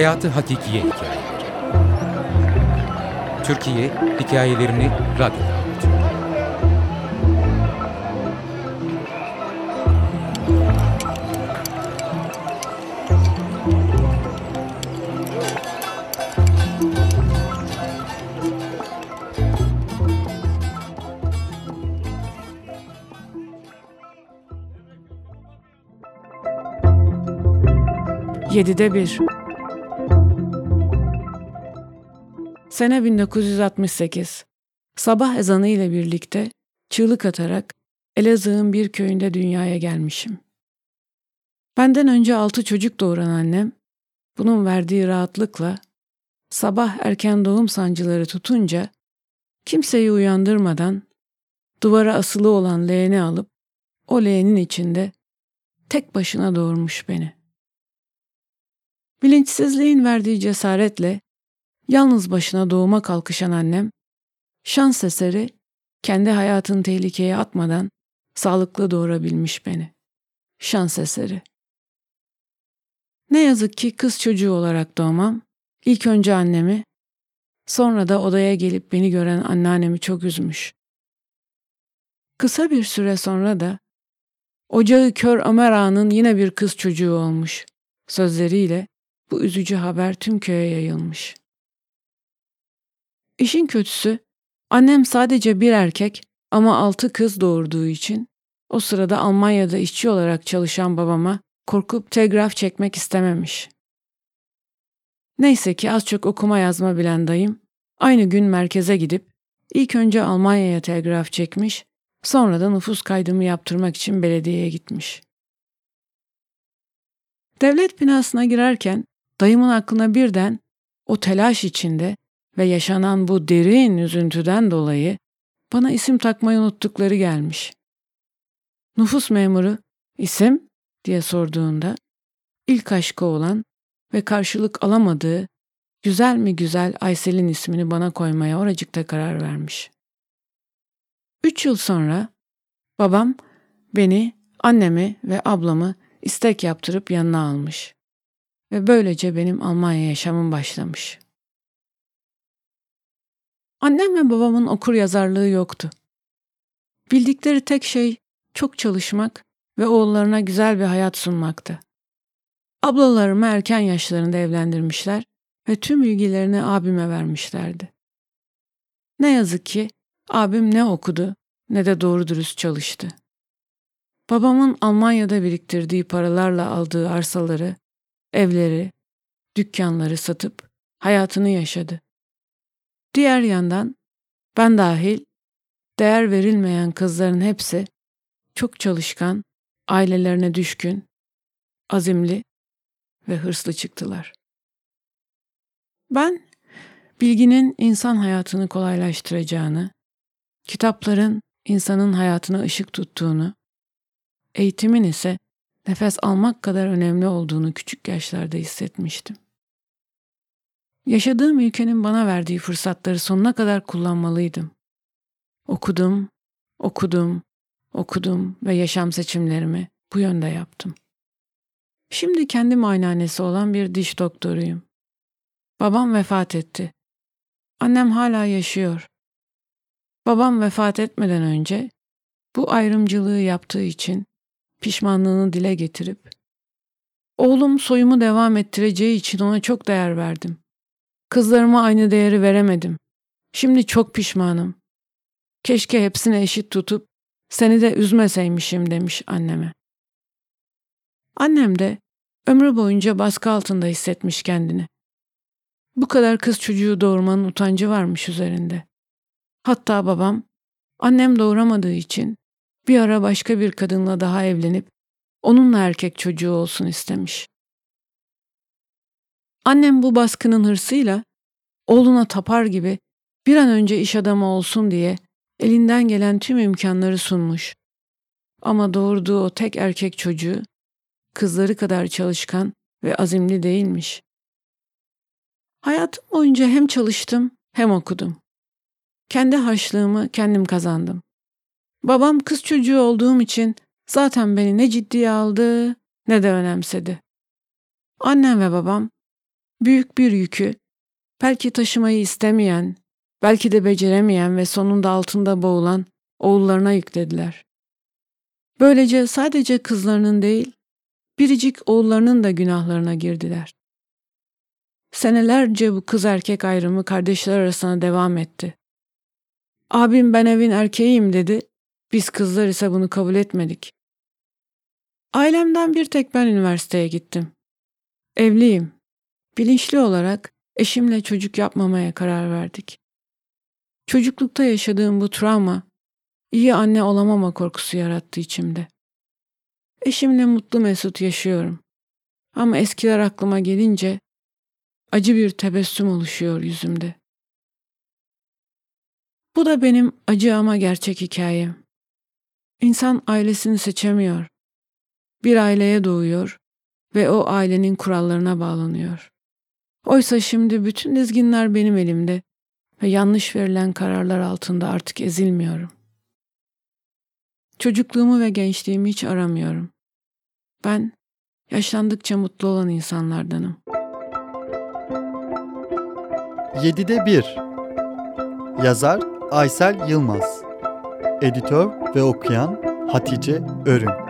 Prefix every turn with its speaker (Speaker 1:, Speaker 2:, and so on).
Speaker 1: Hayatı Hakikiye Hikayeleri Türkiye hikayelerini radyoda anlatıyor.
Speaker 2: Yedide bir. Sene 1968. Sabah ezanı ile birlikte çığlık atarak Elazığ'ın bir köyünde dünyaya gelmişim. Benden önce altı çocuk doğuran annem, bunun verdiği rahatlıkla sabah erken doğum sancıları tutunca kimseyi uyandırmadan duvara asılı olan leğeni alıp o leğenin içinde tek başına doğurmuş beni. Bilinçsizliğin verdiği cesaretle yalnız başına doğuma kalkışan annem, şans eseri kendi hayatını tehlikeye atmadan sağlıklı doğurabilmiş beni. Şans eseri. Ne yazık ki kız çocuğu olarak doğmam, ilk önce annemi, sonra da odaya gelip beni gören anneannemi çok üzmüş. Kısa bir süre sonra da ocağı kör Ömer Ağa'nın yine bir kız çocuğu olmuş sözleriyle bu üzücü haber tüm köye yayılmış. İşin kötüsü, annem sadece bir erkek ama altı kız doğurduğu için o sırada Almanya'da işçi olarak çalışan babama korkup telgraf çekmek istememiş. Neyse ki az çok okuma yazma bilen dayım aynı gün merkeze gidip ilk önce Almanya'ya telgraf çekmiş, sonra da nüfus kaydımı yaptırmak için belediyeye gitmiş. Devlet binasına girerken Dayımın aklına birden o telaş içinde ve yaşanan bu derin üzüntüden dolayı bana isim takmayı unuttukları gelmiş. Nüfus memuru isim diye sorduğunda ilk aşkı olan ve karşılık alamadığı güzel mi güzel Aysel'in ismini bana koymaya oracıkta karar vermiş. Üç yıl sonra babam beni, annemi ve ablamı istek yaptırıp yanına almış ve böylece benim Almanya yaşamım başlamış. Annem ve babamın okur yazarlığı yoktu. Bildikleri tek şey çok çalışmak ve oğullarına güzel bir hayat sunmaktı. Ablalarımı erken yaşlarında evlendirmişler ve tüm ilgilerini abime vermişlerdi. Ne yazık ki abim ne okudu ne de doğru dürüst çalıştı. Babamın Almanya'da biriktirdiği paralarla aldığı arsaları evleri, dükkanları satıp hayatını yaşadı. Diğer yandan ben dahil değer verilmeyen kızların hepsi çok çalışkan, ailelerine düşkün, azimli ve hırslı çıktılar. Ben bilginin insan hayatını kolaylaştıracağını, kitapların insanın hayatına ışık tuttuğunu, eğitimin ise nefes almak kadar önemli olduğunu küçük yaşlarda hissetmiştim. Yaşadığım ülkenin bana verdiği fırsatları sonuna kadar kullanmalıydım. Okudum, okudum, okudum ve yaşam seçimlerimi bu yönde yaptım. Şimdi kendi muayenehanesi olan bir diş doktoruyum. Babam vefat etti. Annem hala yaşıyor. Babam vefat etmeden önce bu ayrımcılığı yaptığı için pişmanlığını dile getirip Oğlum soyumu devam ettireceği için ona çok değer verdim. Kızlarıma aynı değeri veremedim. Şimdi çok pişmanım. Keşke hepsini eşit tutup seni de üzmeseymişim demiş anneme. Annem de ömrü boyunca baskı altında hissetmiş kendini. Bu kadar kız çocuğu doğurmanın utancı varmış üzerinde. Hatta babam annem doğuramadığı için bir ara başka bir kadınla daha evlenip onunla erkek çocuğu olsun istemiş. Annem bu baskının hırsıyla oğluna tapar gibi bir an önce iş adamı olsun diye elinden gelen tüm imkanları sunmuş. Ama doğurduğu o tek erkek çocuğu kızları kadar çalışkan ve azimli değilmiş. Hayatım boyunca hem çalıştım hem okudum. Kendi harçlığımı kendim kazandım. Babam kız çocuğu olduğum için zaten beni ne ciddiye aldı ne de önemsedi. Annem ve babam büyük bir yükü belki taşımayı istemeyen, belki de beceremeyen ve sonunda altında boğulan oğullarına yüklediler. Böylece sadece kızlarının değil, biricik oğullarının da günahlarına girdiler. Senelerce bu kız erkek ayrımı kardeşler arasında devam etti. Abim ben evin erkeğiyim dedi, biz kızlar ise bunu kabul etmedik. Ailemden bir tek ben üniversiteye gittim. Evliyim. Bilinçli olarak eşimle çocuk yapmamaya karar verdik. Çocuklukta yaşadığım bu travma iyi anne olamama korkusu yarattı içimde. Eşimle mutlu mesut yaşıyorum. Ama eskiler aklıma gelince acı bir tebessüm oluşuyor yüzümde. Bu da benim acı ama gerçek hikayem. İnsan ailesini seçemiyor. Bir aileye doğuyor ve o ailenin kurallarına bağlanıyor. Oysa şimdi bütün dizginler benim elimde ve yanlış verilen kararlar altında artık ezilmiyorum. Çocukluğumu ve gençliğimi hiç aramıyorum. Ben yaşlandıkça mutlu olan insanlardanım.
Speaker 3: 7'de 1 Yazar Aysel Yılmaz Editör ve okuyan Hatice Örün